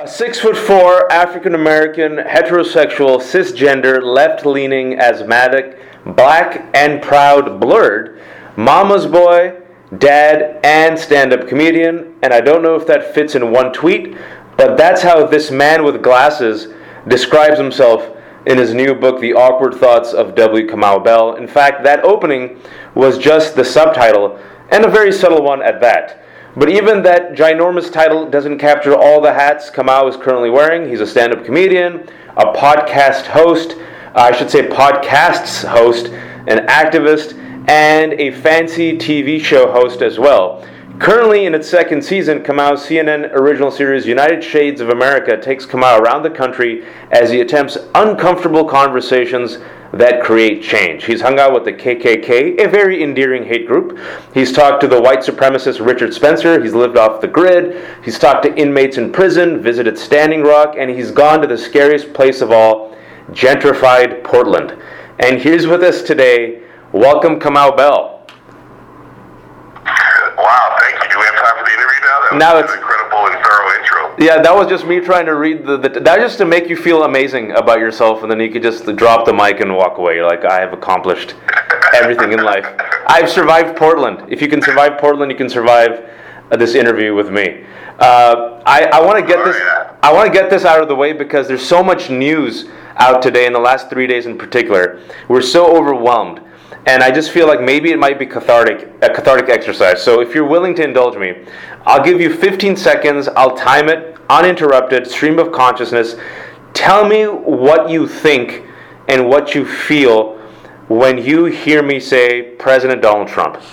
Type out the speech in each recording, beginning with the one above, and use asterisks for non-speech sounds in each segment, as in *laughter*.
A six foot four African American, heterosexual, cisgender, left leaning, asthmatic, black and proud, blurred, mama's boy, dad, and stand up comedian. And I don't know if that fits in one tweet, but that's how this man with glasses describes himself in his new book, The Awkward Thoughts of W. Kamau Bell. In fact, that opening was just the subtitle, and a very subtle one at that. But even that ginormous title doesn't capture all the hats Kamau is currently wearing. He's a stand up comedian, a podcast host, uh, I should say, podcasts host, an activist, and a fancy TV show host as well. Currently in its second season, Kamau's CNN original series United Shades of America takes Kamau around the country as he attempts uncomfortable conversations that create change. He's hung out with the KKK, a very endearing hate group. He's talked to the white supremacist Richard Spencer. He's lived off the grid. He's talked to inmates in prison, visited Standing Rock, and he's gone to the scariest place of all, gentrified Portland. And here's with us today. Welcome, Kamau Bell. Wow, thank you. Do we have time for the interview now? That was Now it's- incredible and. Yeah, that was just me trying to read the, the that just to make you feel amazing about yourself, and then you could just drop the mic and walk away. Like, I have accomplished everything in life. I've survived Portland. If you can survive Portland, you can survive uh, this interview with me. Uh, I, I want to get this. I want to get this out of the way because there's so much news out today in the last three days in particular. We're so overwhelmed, and I just feel like maybe it might be cathartic, a cathartic exercise. So if you're willing to indulge me, I'll give you 15 seconds. I'll time it, uninterrupted, stream of consciousness. Tell me what you think and what you feel when you hear me say President Donald Trump. *laughs* I'm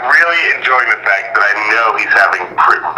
really enjoying the fact that I know he's having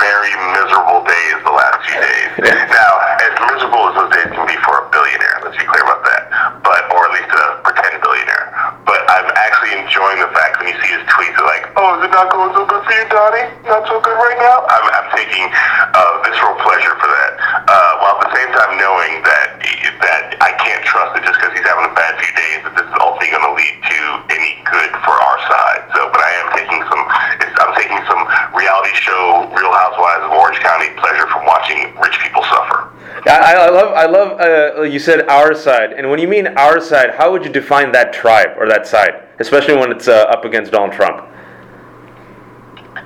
very miserable days the last few days. *laughs* Now, as miserable as those days can be for a billionaire, let's be clear about that, but or at least a pretend billionaire. But I'm actually enjoying the fact when you see his tweets are like, "Oh, is it not going so good for you, Donnie? Not so good right now." I'm, I'm taking uh, visceral pleasure for that, uh, while at the same time knowing that that I can't trust it just because he's having a bad few days that this is ultimately going to lead to any good for our side. So, but I am taking some, I'm taking some reality show, Real Housewives of Orange County pleasure from watching rich people suffer. I, I love, I love. Uh, you said our side, and when you mean our side, how would you define that tribe or that side, especially when it's uh, up against Donald Trump?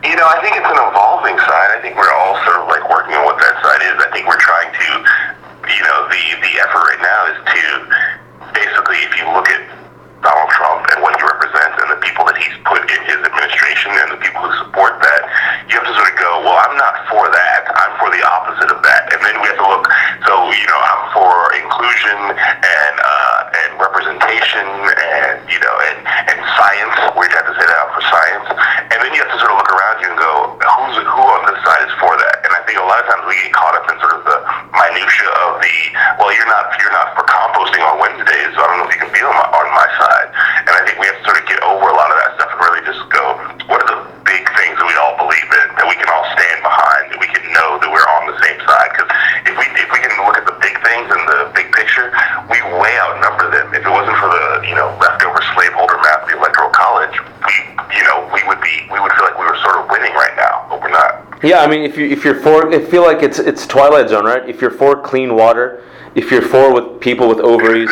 You know, I think it's an evolving side. I think we're all sort of like working on what that side is. I think we're trying to, you know, the the effort right now is to basically, if you look at Donald Trump and what he represents and the people that he's put in his administration and the people who support that, you have to sort of go, well, I'm not for that. I'm for the opposite of that. And then we have to look. So, you know, I'm for inclusion and uh, and representation and you know and and science. We have to say that I'm for science. And then you have to sort of look around you and go, who's who on this side is for that? And I think a lot of times we get caught up in sort of the minutia of the well, you're not you're not for composting on Wednesdays, so I don't know if you can be on my, on my side. And I think we have to sort of get over a lot of that stuff and really just go, what are the big things that we all believe in that we can all stand behind, that we can know that we're on the same side? Because if we if we can look at the big things and the big picture, we way outnumber them. If it wasn't for the you know leftover slaveholder map of the electoral college, we you know we would be we would feel like we were sort of winning right now, but we're not. Yeah, I mean, if you if you're for, I feel like it's it's Twilight Zone, right? If you're for clean water, if you're for with people with ovaries,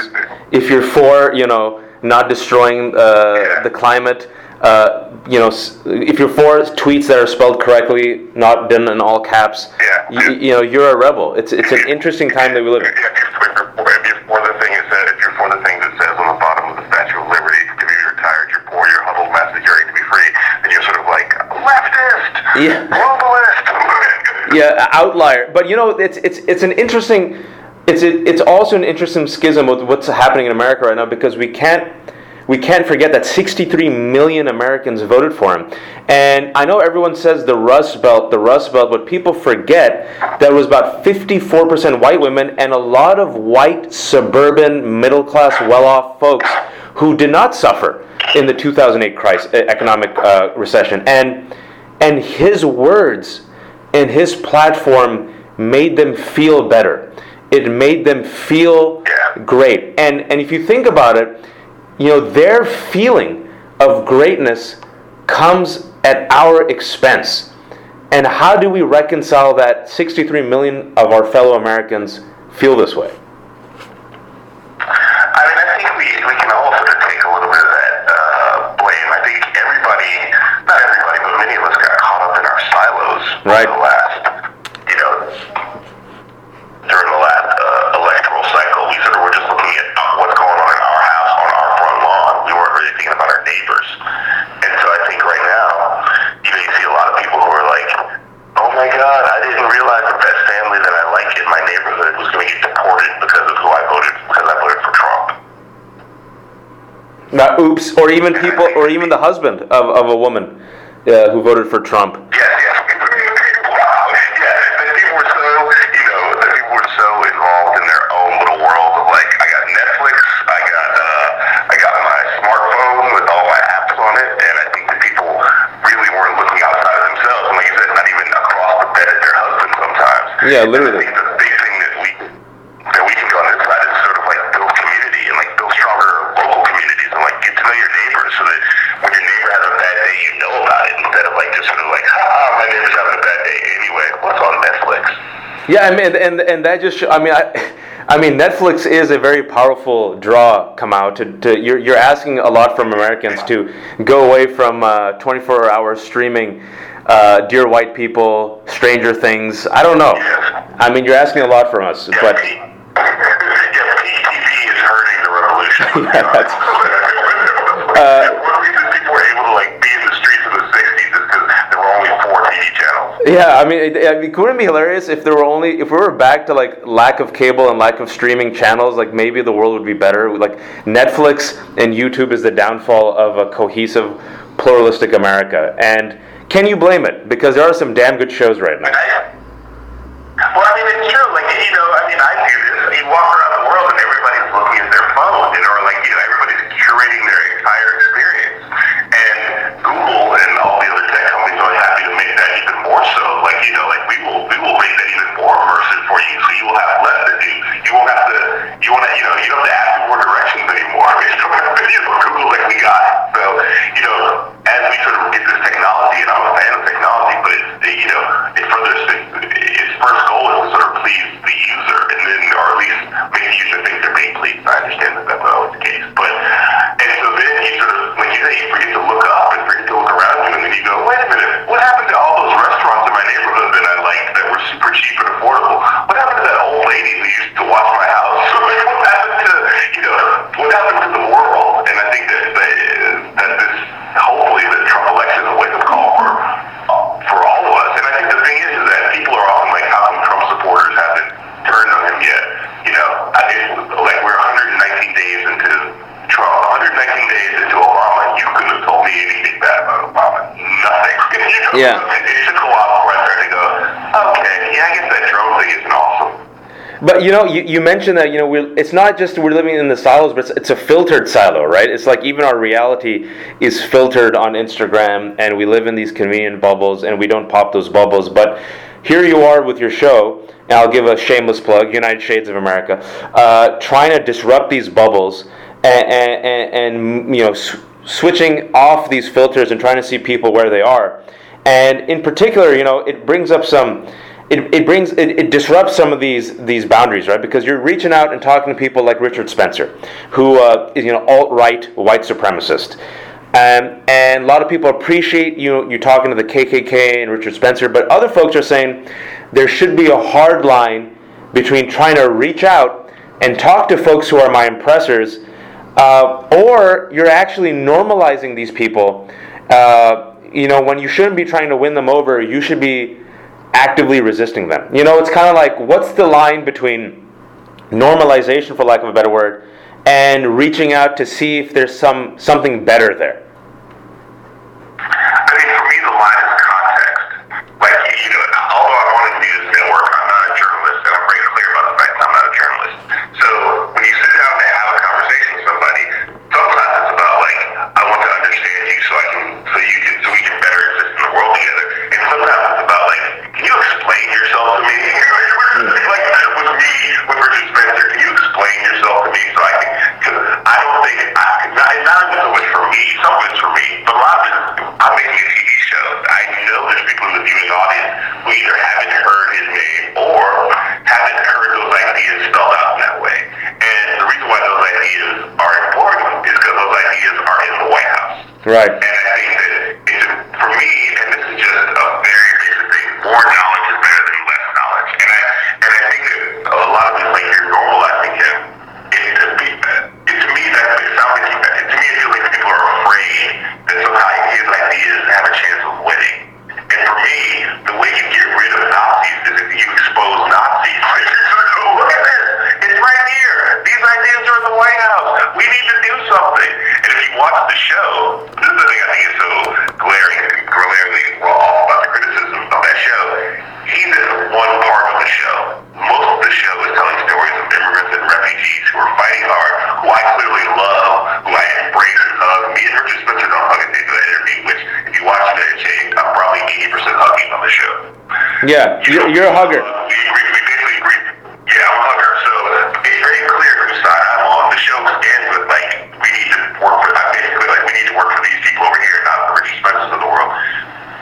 if you're for you know not destroying uh, the climate, uh, you know, if you're for tweets that are spelled correctly, not done in all caps, Yeah. you, you know, you're a rebel. It's it's an interesting time that we live in. If you're, if you're, for, if you're for the thing it says, if you're for the thing that says on the bottom of the Statue of Liberty, if you're tired, you're poor, you're huddled, security to be free, then you're sort of like leftist, Yeah. globalist. *laughs* yeah outlier but you know it's it's it's an interesting it's it, it's also an interesting schism with what's happening in america right now because we can't we can't forget that 63 million Americans voted for him. And I know everyone says the Rust Belt, the Rust Belt, but people forget that was about 54% white women and a lot of white, suburban, middle class, well off folks who did not suffer in the 2008 crisis, economic uh, recession. And, and his words and his platform made them feel better. It made them feel great. And, and if you think about it, you know, their feeling of greatness comes at our expense. And how do we reconcile that 63 million of our fellow Americans feel this way? I mean, I think we, we can all sort of take a little bit of that uh, blame. I think everybody, not everybody, but many of us got caught up in our silos Right. the last, you know, during the last uh, electoral cycle. We sort of were just looking at what's going on in our house, on our front lawn. We weren't really thinking about our neighbors. And so I think right now, you know, you see a lot of people who are like, oh my God, I didn't realize that that family that I like in my neighborhood was going to get deported because of who I voted, because I voted for Trump. Now, oops, or even people, or even the husband of, of a woman uh, who voted for Trump. Yes, yes. Wow. That people were so, you know, that people were so involved in their own little world of like, I got Netflix, I got, uh, I got my smartphone with all my apps on it, and I think that people really weren't looking outside of themselves, and like you said, not even across the bed at their husband sometimes. Yeah, literally. I think the big thing that we that we can do on this side is sort of like build community and like build stronger local communities and like get to know your neighbors so that when your neighbor has a bad day, you know about it instead of like just sort of like, ah, my neighbor's having a bad day anyway. What's on Netflix? Yeah, I mean, and and that just, I mean, I, I mean, Netflix is a very powerful draw. Come out to, to you're you're asking a lot from Americans to go away from uh, 24 hour streaming, uh, Dear White People, Stranger Things. I don't know. I mean, you're asking a lot from us, but yeah, PTV is hurting the revolution. *laughs* Yeah, that's- *laughs* uh, One reason people were able to like be in the streets in the '60s is because there were only four TV channels. Yeah, I mean, it, I mean, couldn't be hilarious if there were only if we were back to like lack of cable and lack of streaming channels? Like maybe the world would be better. Like Netflix and YouTube is the downfall of a cohesive, pluralistic America. And can you blame it? Because there are some damn good shows right now. Well, I mean, it's true. Like, you know, I mean, I do this. You walk around the world and everybody's looking at their phone, and or like, you know, everybody's curating their entire experience. And Google and all the other tech companies are happy to make that even more so. Like, you know, like we will, we will make that even more immersive for you, so you will have less to do. You won't have to, you want to, you know, you don't have to ask for directions anymore. I mean, you don't have to, you Google like we got. So, you know, as we sort of get this technology, and I'm a fan of technology, but it's, you know, it further, its first goal is to sort of please the user, and then, or at least make the user think they're being pleased. I understand that not always the case, but, and so then you sort of, like you say, you forget to look up and forget to look around you, and then you go, wait a minute, what happened to all those restaurants in my neighborhood that I liked that were super cheap and affordable? What happened to that old lady who used to watch my house? what happened to, you know, what happened to the world? And I think that, that, that this, hopefully the Trump election is a wake-up call for, for all of us. And I think the thing is, is that people are often like, how come Trump supporters haven't turned on him yet? You know, I think, like, we're 119 days into Trump, 119 days into Obama, you couldn't have told me anything bad about Obama. Nothing. you know? Yeah. It took a while before I started to go, okay, yeah, I guess that drone thing isn't awesome. But you know, you, you mentioned that you know we're, it's not just we're living in the silos, but it's, it's a filtered silo, right? It's like even our reality is filtered on Instagram, and we live in these convenient bubbles, and we don't pop those bubbles. But here you are with your show, and I'll give a shameless plug: United Shades of America, uh, trying to disrupt these bubbles and, and, and, you know sw- switching off these filters and trying to see people where they are. And in particular, you know, it brings up some it, it brings it, it disrupts some of these these boundaries right? Because you're reaching out and talking to people like richard spencer who uh, is you know alt-right white supremacist. Um, and a lot of people appreciate you you talking to the kkk and richard spencer but other folks are saying there should be a hard line between trying to reach out and talk to folks who are my impressors uh, or you're actually normalizing these people. Uh, you know when you shouldn't be trying to win them over you should be actively resisting them. You know, it's kind of like what's the line between normalization, for lack of a better word, and reaching out to see if there's some something better there. I mean, for me, the line is context. Like, you know, although I want to do this network, I'm not a journalist, and I'm very clear about the fact that I'm not a journalist. So when you sit down to have a conversation with somebody, sometimes it's about like, I want to understand you so I can, so you can, so we can better exist in the world together. And sometimes it's about like, can you explain yourself to me? like with me, with Richard Spencer, can you explain yourself to me so I can? Because I don't think, I, not, not even so much for me. Some Right. And I think that for me, and this is just a very more knowledge Yeah, you're, you're a hugger. We, we, we basically agree. Yeah, I'm a hugger. So it's very clear whose side I'm on. The show stands with like we need to work for. I basically like we need to work for these people over here, not the Richard Spencers of the world.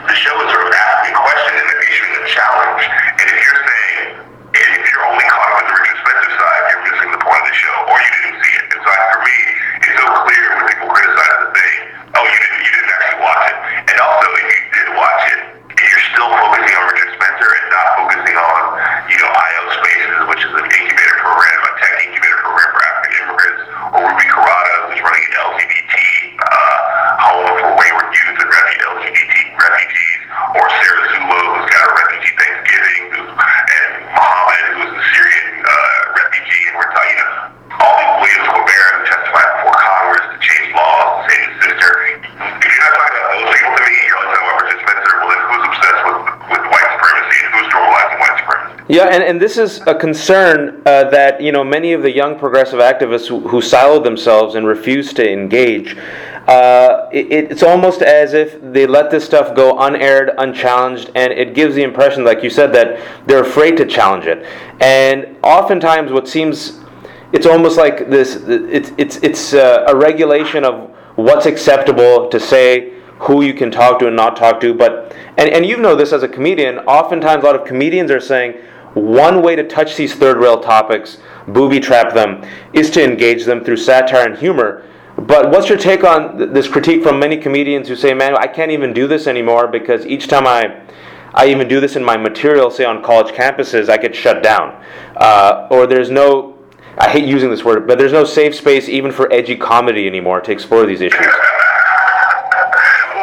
The show is sort of asking a question and issuing a challenge. And if you're saying, and if you're only caught up with the Richard Spencer side, you're missing the point of the show, or you didn't see it. And so for me, it's so clear when people criticize the thing. Oh, you didn't, you didn't actually watch it. And also, if you did watch it, and you're still focusing on Richard Spencer and not focusing on, you know, IO Spaces, which is an incubator program, a tech incubator program for African immigrants, or Ruby Carrada, who's running an LGBT uh, home for wayward youth and refu- LGBT refugees, or Sarah Zulo, who's got a refugee Thanksgiving, who, and Mohammed, who's a Syrian uh, refugee, and we're talking, you know, all these Williams Colbert who testified before Congress to change laws to save his sister. If you're not talking about those people to me, you're only talking about Richard Spencer. Well, then who's obsessed with, with white supremacy and who's normalizing white supremacy? Yeah, and, and this is a concern uh, that you know many of the young progressive activists who, who siloed themselves and refused to engage. Uh, it, it's almost as if they let this stuff go unaired, unchallenged, and it gives the impression, like you said, that they're afraid to challenge it. And oftentimes, what seems it's almost like this it's it's it's uh, a regulation of what's acceptable to say who you can talk to and not talk to but and, and you know this as a comedian oftentimes a lot of comedians are saying one way to touch these third rail topics booby trap them is to engage them through satire and humor but what's your take on th- this critique from many comedians who say man i can't even do this anymore because each time i I even do this in my material, say on college campuses, I get shut down. Uh, or there's no, I hate using this word, but there's no safe space even for edgy comedy anymore to explore these issues. well,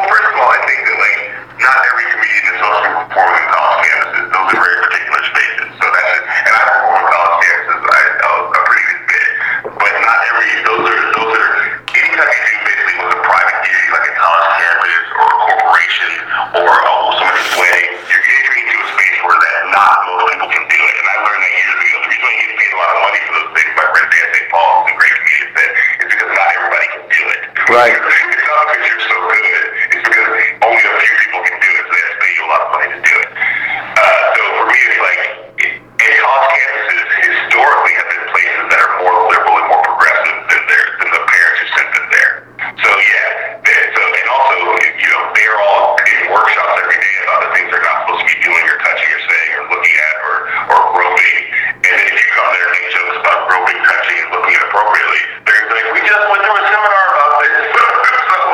first of all, I think that like not every comedian is supposed to be performing on college campuses. Those are very particular spaces. So that's just, and I perform on college campuses. I, a, a pretty good bit, but not every. Those are those are anytime you do basically with a private gig, like a college campus or a corporation or oh somebody's wedding, you're entering into a space where that not most people can do it. And I learned that years ago. The reason I get paid a lot of money for those things, my friend Dan St. Paul, who's a great comedian, said, is because not everybody can do it. Right. It's not because you're so good. It's because only a few people can do it, so they have to pay you a lot of money to do it. Uh, so for me, it's like, and college campuses historically have been places that are more liberal and more progressive than their than the parents who sent them there. So yeah, they- so and also you know they're all in workshops every day about the things they're not supposed to be doing or touching or saying or looking at or or groping. And then if you come there and make jokes about groping, touching, and looking inappropriately, they're like, we just went through a seminar about this. so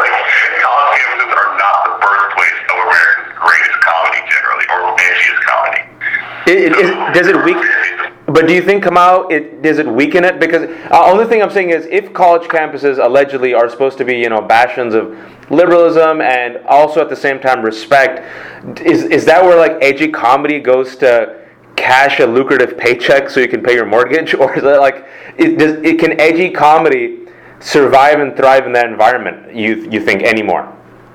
like, college campuses are not the birthplace of America's greatest comedy generally or edgiest comedy. It, it, it, weak? But do you think Kamau, it does it weaken it? Because uh, only thing I'm saying is, if college campuses allegedly are supposed to be, you know, bastions of liberalism and also at the same time respect, is is that where like edgy comedy goes to cash a lucrative paycheck so you can pay your mortgage, *laughs* or is that like, it, does, it can edgy comedy survive and thrive in that environment? You you think anymore,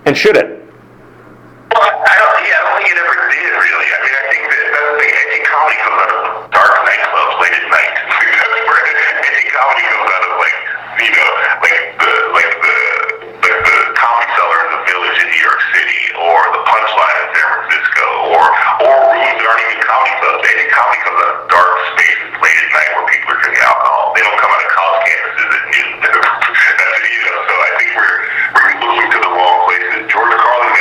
and should it? Well, I don't, yeah, I don't think it ever did really. I mean, I think that the thing. Edgy comedy comes out of dark nightclubs late at night. that's *laughs* where edgy comedy comes out of like, you know, like the like the like the comedy cellar in the village in New York City, or the punchline in San Francisco, or or rooms that aren't even comedy clubs. Edgy comedy comes out of dark spaces late at night where people are drinking alcohol. They don't come out of college campuses at noon. *laughs* you know. So I think we're we're looking to the wrong places. George Carlin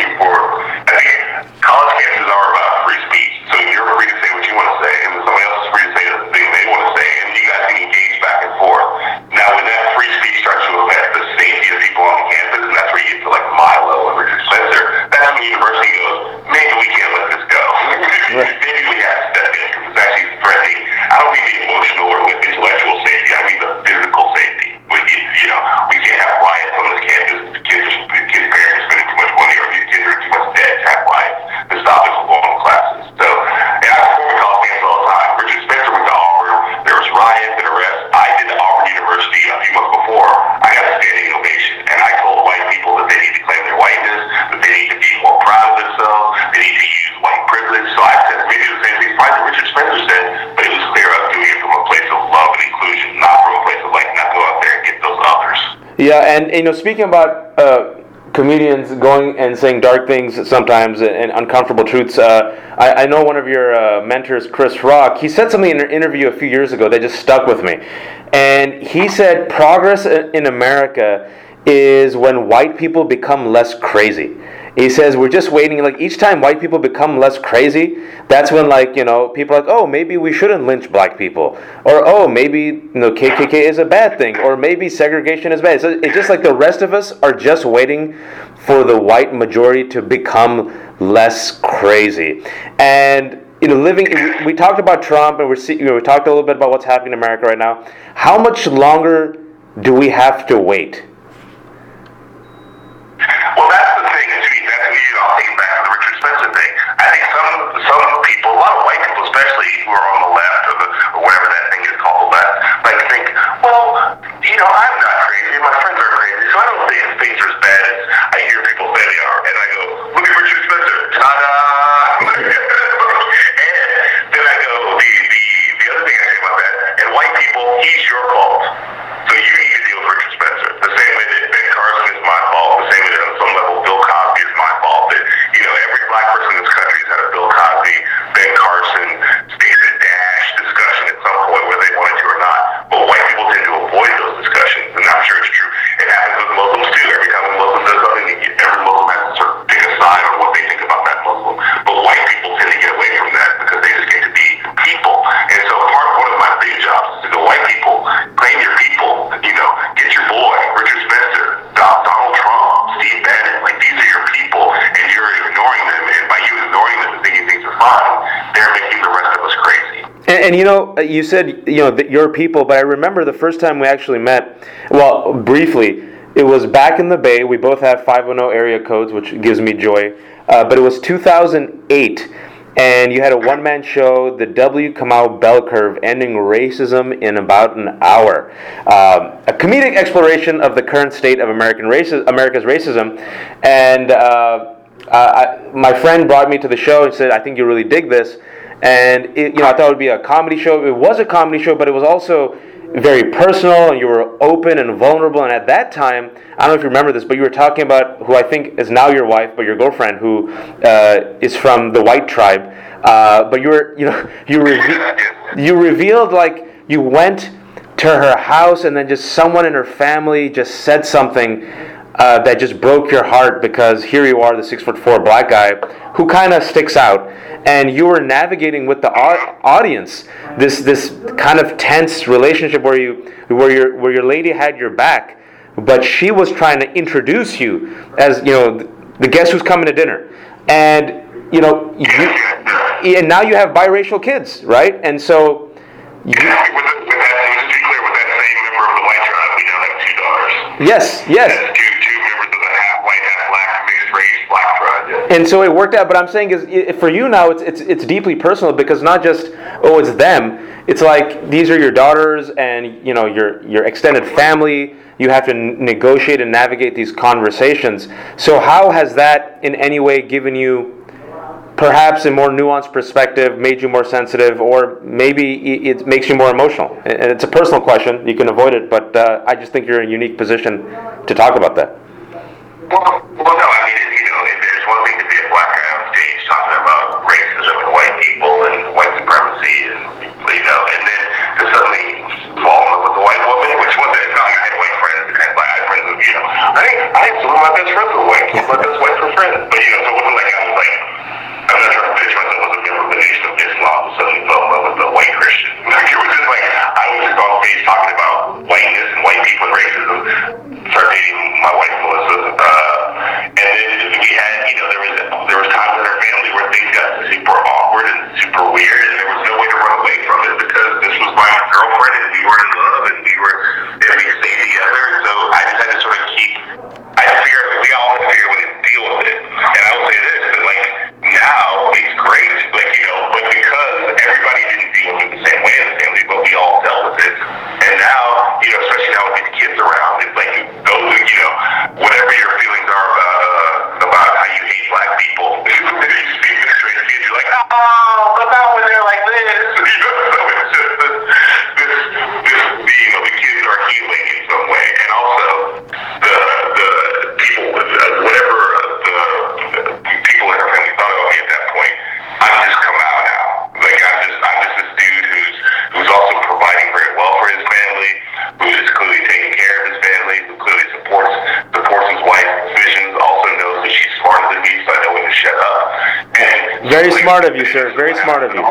looking for. I think college campuses are about free speech, so you're free to say what you want to say, and somebody else is free to say the thing they want to say, and you guys can engage back and forth. Now, when that free speech starts to affect the safety of people on the campus, and that's where you get to like Milo and Richard Spencer, that's when the university goes, maybe we can know, speaking about uh, comedians going and saying dark things sometimes and uncomfortable truths. Uh, I, I, know one of your uh, mentors, Chris Rock, he said something in an interview a few years ago that just stuck with me. And he said, Progress in America is when white people become less crazy. He says we're just waiting. Like each time white people become less crazy, that's when like you know people are like, oh maybe we shouldn't lynch black people, or oh maybe you know KKK is a bad thing, or maybe segregation is bad. So it's just like the rest of us are just waiting for the white majority to become less crazy. And you know, living. We talked about Trump, and we're you know, we talked a little bit about what's happening in America right now. How much longer do we have to wait? Well, that's the thing. Is we, that's you know, I'll take it back to the Richard Spencer thing. I think some some people, a lot of white people, especially who are on the left or, the, or whatever that thing is called, left, like think, well, you know, I'm not crazy. My friends are crazy, so I don't think things are as bad as I hear people say they are. And I go, look at Richard Spencer. Ta-da! *laughs* and then I go, the the the other thing I say about that, and white people, he's your fault. So you need to deal with Richard Spencer. The same way that Ben Carson is my fault. The same way that on some level Bill Cosby is my fault. That you know every black person in this country has had a Bill Cosby, Ben Carson, some point, whether they wanted to or not. But white people tend to avoid those discussions, and I'm sure it's true. It happens with Muslims too. Every time a Muslim does something, every Muslim has to sort of take a side on what they think about that Muslim. But white people tend to get away from that because they just get to be people. And so part of one of my big jobs is to go, white people, claim your people. You know, get your boy, Richard Spencer, Donald Trump, Steve Bannon. Like these are your people, and you're ignoring them. And by you ignoring them and thinking things are fine, they're making the rest of us crazy. And, and, you know, you said you know that your people, but I remember the first time we actually met. Well, briefly, it was back in the Bay. We both have 510 area codes, which gives me joy. Uh, but it was 2008, and you had a one-man show, the W. Kamau Bell Curve, ending racism in about an hour. Um, a comedic exploration of the current state of American America's racism, and. Uh, uh, I, my friend brought me to the show and said, "I think you really dig this." And it, you know I thought it would be a comedy show. It was a comedy show, but it was also very personal, and you were open and vulnerable. And at that time, I don't know if you remember this, but you were talking about who I think is now your wife, but your girlfriend, who uh, is from the white tribe. Uh, but you were, you know, *laughs* you reve- you revealed like you went to her house, and then just someone in her family just said something uh, that just broke your heart because here you are, the six foot four black guy who kind of sticks out, and you were navigating with the audience this this kind of tense relationship where you where your where your lady had your back, but she was trying to introduce you as you know the guest who's coming to dinner, and you know you, and now you have biracial kids, right? And so. You, Yes, yes. And so it worked out. But I'm saying is for you now, it's it's it's deeply personal because not just oh it's them. It's like these are your daughters and you know your your extended family. You have to negotiate and navigate these conversations. So how has that in any way given you? perhaps a more nuanced perspective made you more sensitive, or maybe it makes you more emotional? And it's a personal question. You can avoid it, but uh, I just think you're in a unique position to talk about that. Well, well, no, I mean, you know, if be a black guy on stage talking about racism and white people and white supremacy, and you know, and then to suddenly fall in love with a white woman, which it's not like I had white friends, I had friends with, you know, I I think some of my best friends were white, some of my best white friends, but you know, so it wasn't like I was like I'm not trying to pitch myself as a member of the Nation of Islam suddenly fell in love with a white Christian. *laughs* Like, it was stage talking about whiteness and white people and racism. Started dating my wife, Melissa. Uh, and then we had, you know, there was there was times in our family where things got super awkward and super weird, and there was no way to run away from it because this was my girlfriend and we were in love and we were, and we stayed together. Very smart of you.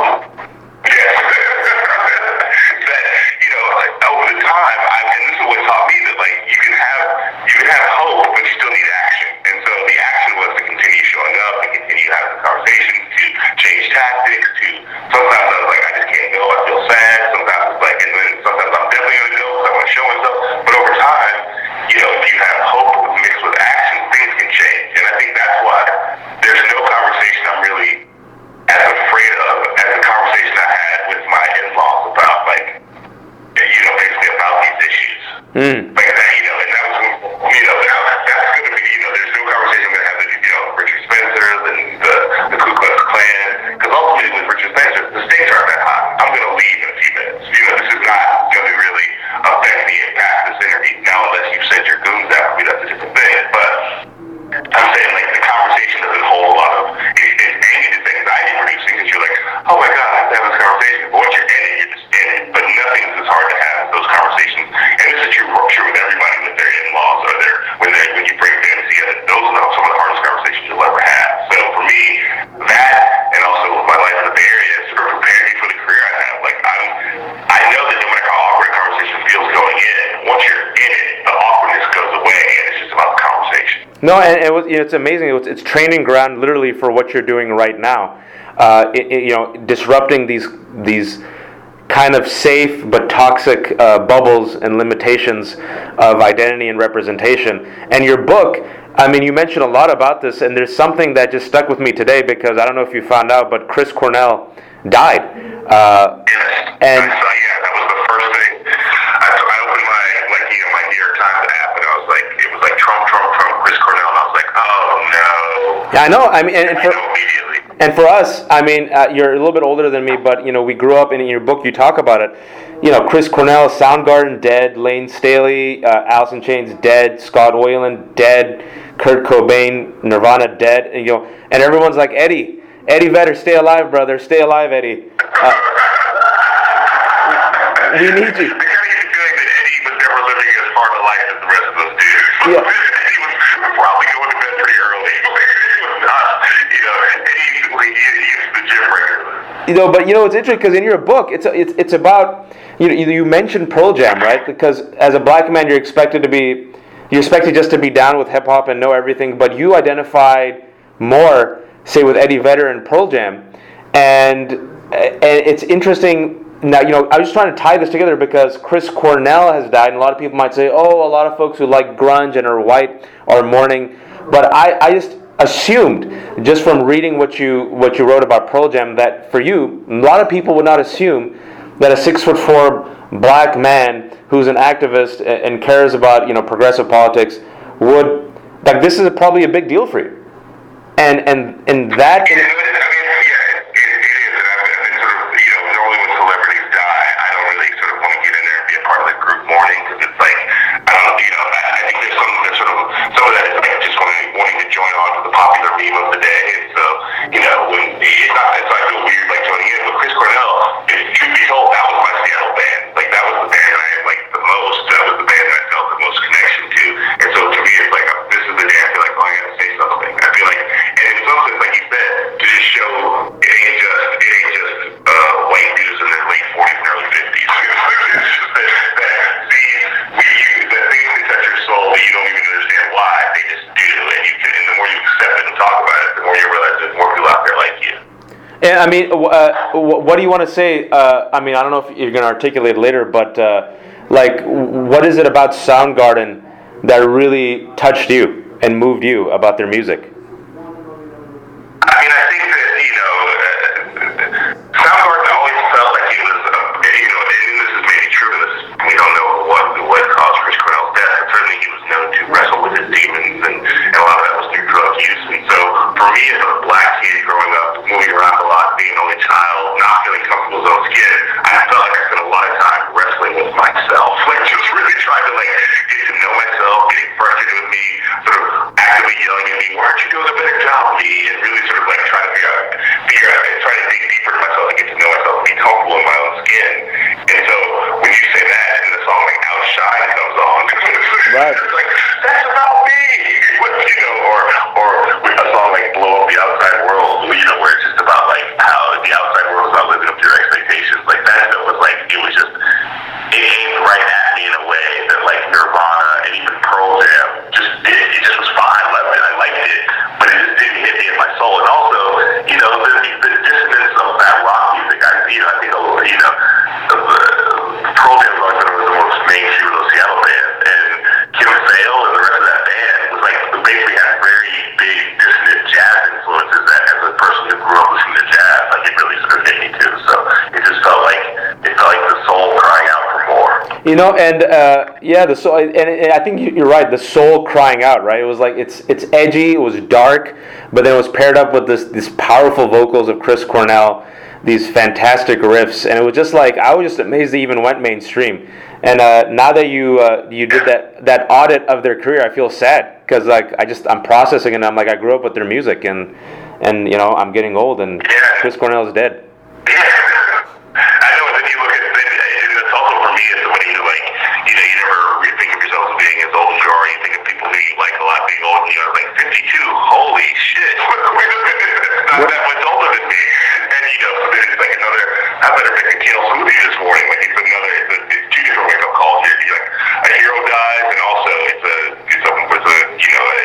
you know, it's amazing. It's, it's, training ground literally for what you're doing right now. Uh, it, it, you know, disrupting these these kind of safe but toxic uh, bubbles and limitations of identity and representation. And your book, I mean, you mentioned a lot about this, and there's something that just stuck with me today because I don't know if you found out, but Chris Cornell died. Uh, and Oh, no. Yeah, I know. I mean, and, and for, and for us, I mean, uh, you're a little bit older than me, but you know, we grew up. And in your book, you talk about it. You know, Chris Cornell, Soundgarden dead, Lane Staley, uh, Alice Chains dead, Scott Weiland dead, Kurt Cobain, Nirvana dead, and you know, and everyone's like Eddie, Eddie Vedder, stay alive, brother, stay alive, Eddie. Uh, we need you. I gotta feeling that Eddie was never living as hard a life as the rest of. Yeah. *laughs* You know, but you know it's interesting because in your book, it's it's it's about you know, you mentioned Pearl Jam, right? Because as a black man, you're expected to be you're expected just to be down with hip hop and know everything, but you identified more, say, with Eddie Vedder and Pearl Jam, and and it's interesting. Now, you know, I was just trying to tie this together because Chris Cornell has died, and a lot of people might say, oh, a lot of folks who like grunge and are white are mourning. But I, I just, assumed just from reading what you what you wrote about Pearl Jam that for you a lot of people would not assume that a six foot four black man who's an activist and cares about you know progressive politics would like this is probably a big deal for you and and and that. I mean, And, I mean, uh, what do you want to say? Uh, I mean, I don't know if you're going to articulate later, but uh, like, what is it about Soundgarden that really touched you and moved you about their music? You know, and uh, yeah, the soul, and, and I think you're right. The soul crying out, right? It was like it's it's edgy, it was dark, but then it was paired up with this these powerful vocals of Chris Cornell, these fantastic riffs, and it was just like I was just amazed they even went mainstream. And uh, now that you uh, you did that that audit of their career, I feel sad because like I just I'm processing and I'm like I grew up with their music and and you know I'm getting old and Yeah. Chris Cornell is dead. Yeah. *laughs* I know, and then you look at, and it's also for me somebody who, like, you know, you never really think of yourself as being as old as you are. You think of people who you like a lot being old, and you're like, 52, holy shit. Wait a minute, not that much older than me. And, you know, so then it's like another, I better make a kale smoothie this morning. Like, it's another, it's, a, it's two different wake up calls here. You're like, a hero dies, and also it's a, it's a, it's a you know, a,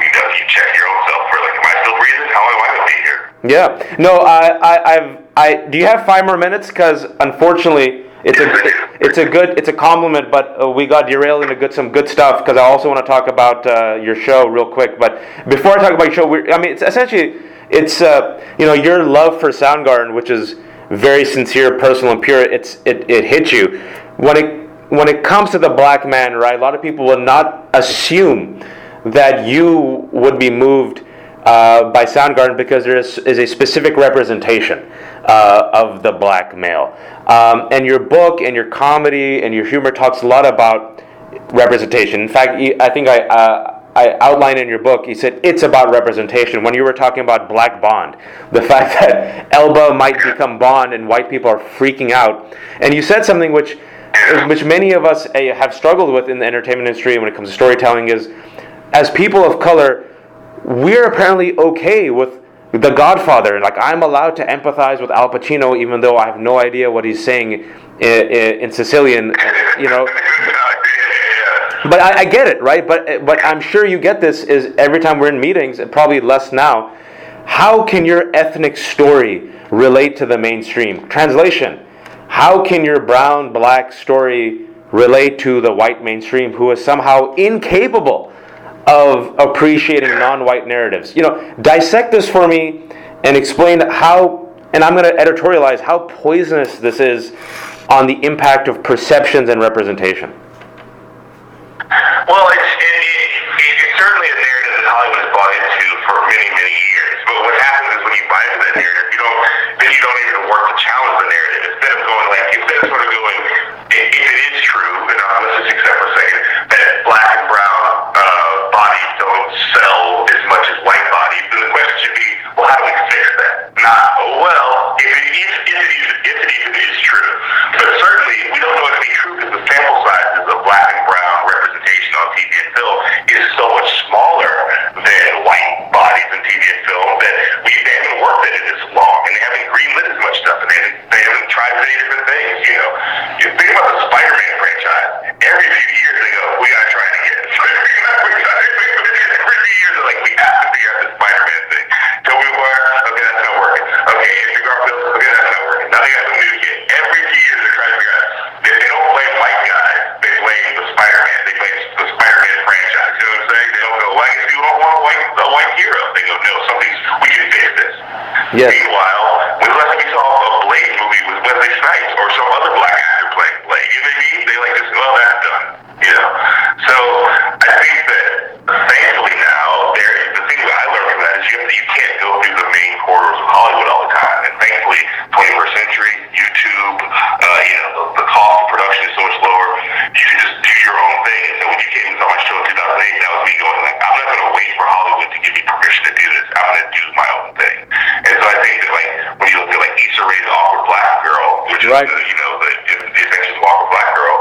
you know, you check your own self for, like, am I still breathing? How am I going to be here? Yeah. No, I, I, I've, I. Do you have five more minutes? Because unfortunately, it's a, it's a good, it's a compliment. But uh, we got derailed into good, some good stuff. Because I also want to talk about uh, your show real quick. But before I talk about your show, I mean, it's essentially, it's, uh, you know, your love for Soundgarden, which is very sincere, personal, and pure. It's, it, it hits you when it, when it comes to the black man, right? A lot of people will not assume that you would be moved uh, by Soundgarden because there is, is a specific representation uh, of the black male. Um, and your book and your comedy and your humor talks a lot about representation. In fact, I think I, uh, I outlined in your book, you said it's about representation. When you were talking about Black Bond, the *laughs* fact that Elba might become Bond and white people are freaking out. And you said something which, which many of us uh, have struggled with in the entertainment industry when it comes to storytelling is, as people of color, we're apparently okay with The Godfather. Like I'm allowed to empathize with Al Pacino, even though I have no idea what he's saying in, in Sicilian. You know, but I, I get it, right? But but I'm sure you get this. Is every time we're in meetings, probably less now. How can your ethnic story relate to the mainstream? Translation: How can your brown black story relate to the white mainstream, who is somehow incapable of appreciating non-white narratives? You know, dissect this for me and explain how. And I'm going to editorialize how poisonous this is on the impact of perceptions and representation. Well, it's, it, it, it, it's certainly a narrative that Hollywood has bought into for many, many years. But what happens is when you buy into that narrative, you don't then you don't even work to challenge the narrative. Instead of going like instead of sort of going, if it is true, and let's just accept for second that black and brown uh, bodies don't sell as much as white bodies, then the question should be, well, how do we fix that? Not, oh well, if it is, if it is, if it even is true. But certainly, we don't know it to be true because the sample sizes of black and brown representation on TV and film is so much smaller than white bodies in TV and film that we they haven't worked at it as long and they haven't greenlit as much stuff and they haven't, they haven't tried many different things. You know, you Yes. Meanwhile, when last we saw a Blade movie with Wesley Snipes or some other black actor playing Blade, you know what I mean? They like just, well, that's done. You know? So I think that thankfully now, there the thing that I learned from that is you have to, you can't go through the main corridors of Hollywood all the time. And thankfully, 21st century, YouTube, uh, you know, the, the cost of production is so much lower. You can just do your own thing. And so when you came on my show in 2008, that was me going like, I'm not going to wait for Hollywood to give me permission to do this. I'm going to do my own thing. And so I think that like when you look at like Issa Rae's Awkward Black Girl, which Right. is the, you know the, the Adventures of Awkward Black Girl,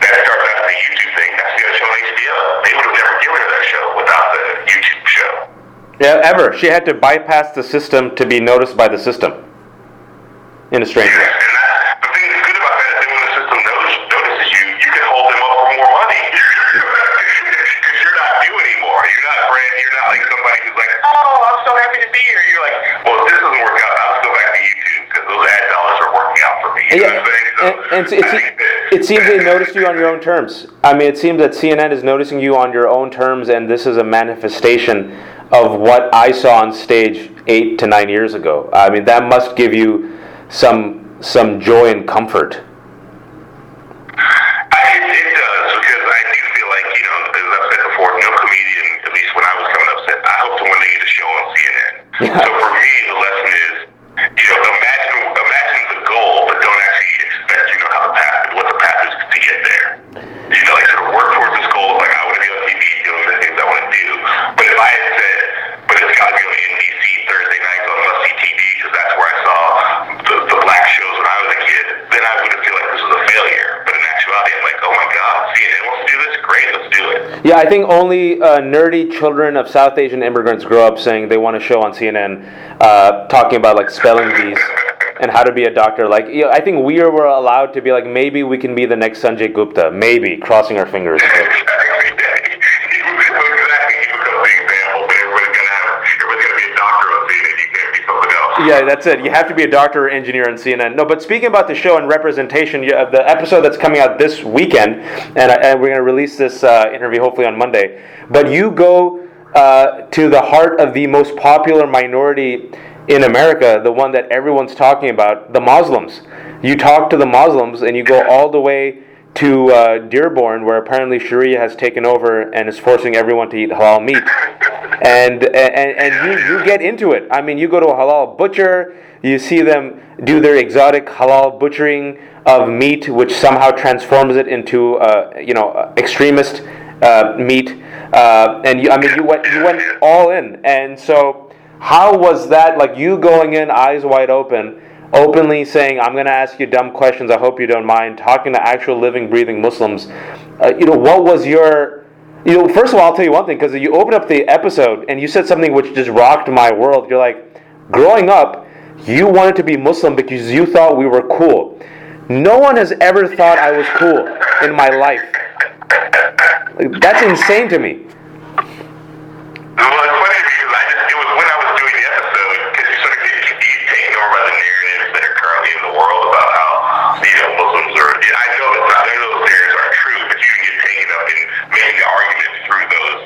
that starts out as a YouTube thing. That's the show on HBO. They would have never given her that show without the YouTube show. Yeah, ever. She had to bypass the system to be noticed by the system. In a strange way. And that, the thing that's good about that is that when the system knows, notices you, you can hold them up for more money. Because you're not new anymore. You're not brand. You're not like somebody who's like, oh, I'm so happy to be here. You're like, well, if this doesn't work out, I'll just go back to YouTube because those ad dollars are working out for me. You know Yeah, what I'm saying? So and, and it's, I it's, think that- it seems they noticed you on your own terms. I mean, it seems that CNN is noticing you on your own terms, and this is a manifestation of what I saw on stage eight to nine years ago. I mean, that must give you some some joy and comfort. I, like you know, as I've said before, no comedian, at least when I was coming up, said I hope to one day get a show on CNN. Yeah. So for me, the lesson is, you know, imagine imagine the goal, but don't actually expect you know how the path, what the path is to get there. You know, like sort of work towards this goal. Like I want to be on TV doing the things I want to do. But if I had said, but it's got to be on NBC Thursday nights on must see TV because that's where I saw the, the black shows when I was a kid, then I would have feel like this was a failure. But in actuality, I'm like, oh my god, CNN wants to do this, great, let's do it. Yeah, I think only uh, nerdy children of South Asian immigrants grow up saying they want a show on CNN uh, talking about like spelling bees and how to be a doctor. Like, you know, I think we were allowed to be like, maybe we can be the next Sanjay Gupta, maybe, crossing our fingers. Yeah, that's it. You have to be a doctor or engineer on CNN. No, but speaking about the show and representation, you, the episode that's coming out this weekend, and, and we're going to release this uh, interview hopefully on Monday. But you go uh, to the heart of the most popular minority in America, the one that everyone's talking about, the Muslims. You talk to the Muslims, and you go all the way to uh, Dearborn, where apparently Sharia has taken over and is forcing everyone to eat halal meat and and, and you, you get into it. I mean, you go to a halal butcher, you see them do their exotic halal butchering of meat, which somehow transforms it into uh, you know extremist uh, meat, uh, and you, I mean you went you went all in, and so how was that like you going in eyes wide open? Openly saying, "I'm going to ask you dumb questions. I hope you don't mind." Talking to actual living, breathing Muslims, uh, you know, what was your you know, first of all, I'll tell you one thing because you opened up the episode and you said something which just rocked my world. You're like, growing up, you wanted to be Muslim because you thought we were cool. No one has ever thought I was cool in my life. Like, that's insane to me. Well, it was when I was doing the episode, because you sort of get, you get taken over by the narratives that are currently in the world about how, you know, Muslims are, I know that I know those narratives aren't true, but you can get taken up in making the argument through those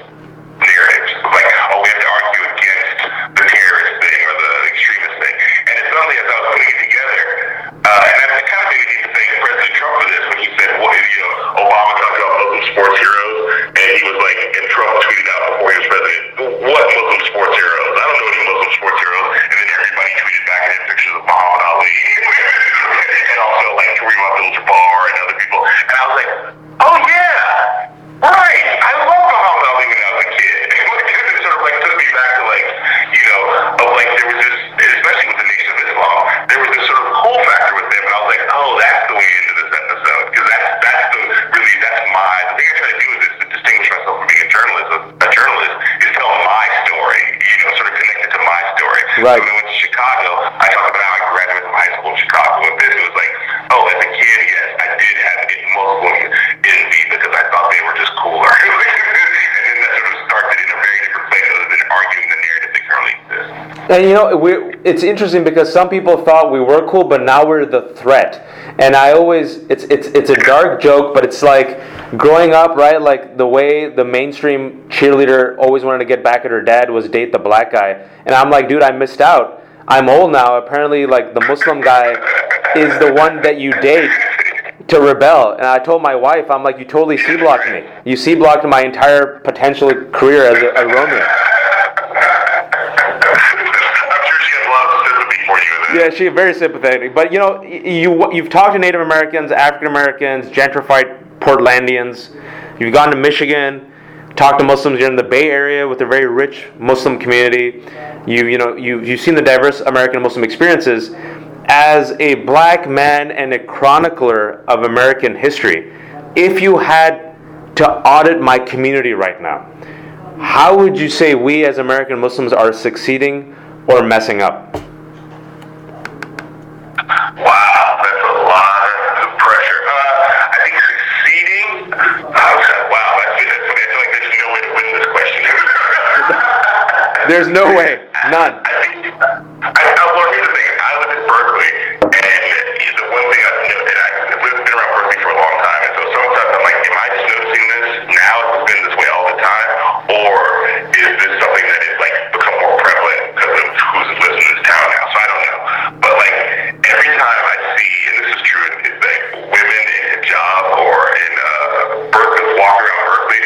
narratives. Like, oh, we have to argue against the terrorist thing or the extremist thing. I was putting it together, uh, and I kind of made me thank President Trump for this when he said, well, you know, Obama talked about Muslim sports heroes, and he was like, and Trump tweeted out before he was president, what Muslim sports heroes? I don't know any Muslim sports heroes. And then everybody tweeted back at him pictures of Muhammad Ali, and also like Kareem Abdul-Jabbar and other people. And I was like, oh yeah, right. I love Muhammad Ali when I was a kid. it sort of like took me back to like, you know, of like there was this, especially with the Nation of Islam, there was this sort of cool factor with them, and I was like, oh, that's the way into this episode because that's that's the really that's my the thing I try to do with this to distinguish myself from being a journalist. A journalist is tell my story, you know, sort of connected to my story. Right. So when I went to Chicago, I talked about how I graduated from high school in Chicago, and this it was like, oh, as a kid, yes, I did have a Muslim in me because I thought they were just cooler. and then that sort of started in a very different place other than arguing the narrative that currently exists. And you know, we it's interesting because some people thought we were cool, but now we're the threat. And I always, it's it's it's a dark joke, but it's like growing up, right? Like the way the mainstream cheerleader always wanted to get back at her dad was date the black guy, and I'm like, dude, I missed out. I'm old now. Apparently, like the Muslim guy is the one that you date to rebel. And I told my wife, I'm like, you totally C blocked me. You C blocked my entire potential career as a, a Romeo. Yeah, she's very sympathetic. But you know, you you've talked to Native Americans, African Americans, gentrified Portlandians. You've gone to Michigan, talked to Muslims. You're in the Bay Area with a very rich Muslim community. You you know you you've seen the diverse American Muslim experiences. As a black man and a chronicler of American history, if you had to audit my community right now, how would you say we as American Muslims are succeeding or messing up? Wow, that's a lot of pressure. Uh, I think succeeding. Wow, that's, that's funny. I feel like there's no way to win this question. *laughs* There's no way, *laughs* none. I think. I, I, well, here's the thing. I live in Berkeley, and the one thing I've noticed, and I've lived- been around Berkeley for a long time, and so sometimes I'm like, am I just noticing this now? It's been this way all the time, or is this something that is like become more prevalent because of who's lives in this town now? So I don't know, but like every time I see, and this is true, is like women in hijab or in uh, Berkeley walk around Berkeley,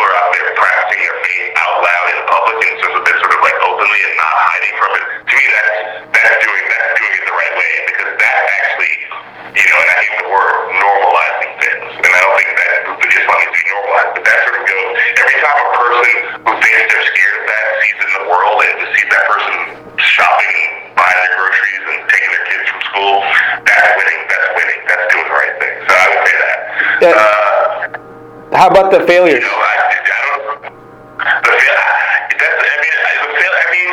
people are out there practicing their faith out loud in public and sort of, sort of like openly and not hiding from it. To me, that's that's doing that's doing it the right way because that's actually, you know, and I hate the word normalizing things, and I don't think that the Islam needs to be normalized, but that sort of goes every time a person who thinks they're scared of that sees it in the world and sees that person shopping, buying their groceries, and taking their kids from school. That's winning. That's winning. That's doing the right thing. So I would say that. Yeah. Uh, How about the failures? I, I don't. The fail. That's. I mean, the fail. I mean,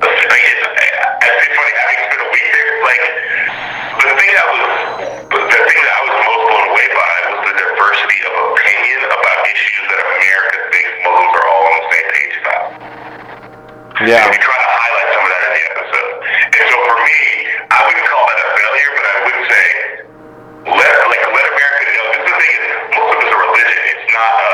the, like, it's, it's funny having spent a week there. Like the thing that was, the thing that I was most blown away by was the diversity of opinion about issues that America thinks Muslims are all on the same page about. Yeah. And we try to highlight some of that in the episode. And so for me, I wouldn't call that a failure, but I would say let like let America know. This is the thing is Muslim is a religion. It's not a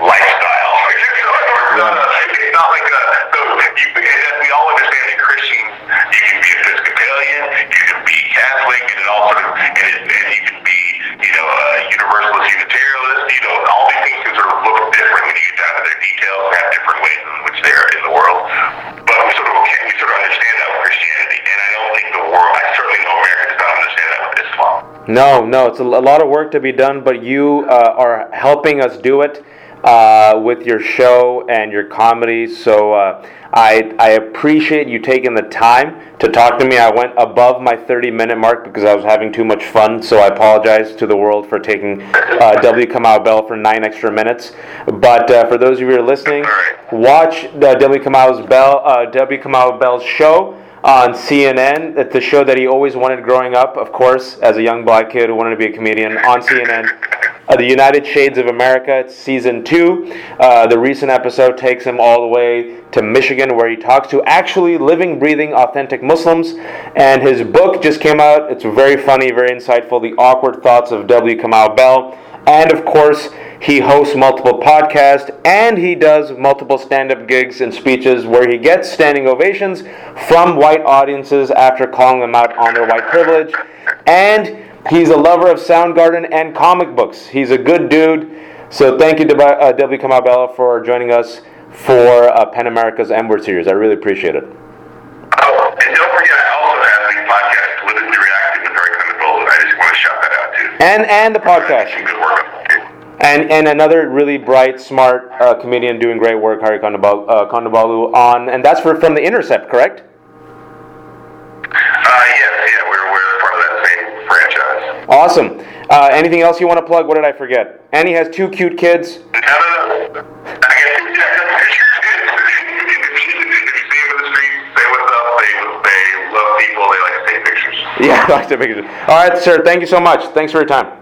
lifestyle. it's, not a, it's not like a so you, as we all understand in Christians, you can be Episcopalian, you can be Catholic, and it all sort of and, it, and you can be you know a Universalist, Unitarianist. You know all these things can sort of look different when you get down to their details and have different ways in which they are in the world. But we sort of okay, we sort of understand that with Christianity, and I don't think the world. I certainly know America does not understand that with Islam. No, no, it's a, lot of work to be done, but you uh, are helping us do it uh, with your show and your comedy. So uh, I, I appreciate you taking the time to talk to me. I went above my 30 minute mark because I was having too much fun. So I apologize to the world for taking uh, W. Kamau Bell for nine extra minutes. But uh, for those of you who are listening, watch the W. Kamau Bell, uh, W. Kamau Bell's show on CNN. The show that he always wanted growing up, of course, as a young black kid who wanted to be a comedian on CNN. Uh, the United Shades of America, it's season two. Uh, the recent episode takes him all the way to Michigan, where he talks to actually living, breathing, authentic Muslims. And his book just came out. It's very funny, very insightful. The Awkward Thoughts of W. Kamau Bell. And of course, he hosts multiple podcasts and he does multiple stand up gigs and speeches where he gets standing ovations from white audiences after calling them out on their white privilege. And he's a lover of Soundgarden and comic books. He's a good dude. So thank you, to uh, W. Kamau Bell, for joining us for uh, PEN America's M Word series. I really appreciate it. Oh, and don't forget, I also have the podcast Politically Reactive with Hari Kondabolu. I just want to shout that out too. And and the podcast. Some good work. And and another really bright, smart uh, comedian doing great work, Hari uh, Kondabolu on, and that's for, from The Intercept, correct? Uh, yes, yeah, we're, we're part of that same franchise. Awesome. Uh, anything else you want to plug? What did I forget? Annie has two cute kids. No, no, no. I guess if you see them in the street, say what's up. They, they love people. They like to take pictures. Yeah, *laughs* I like to it. All right, sir. Thank you so much. Thanks for your time.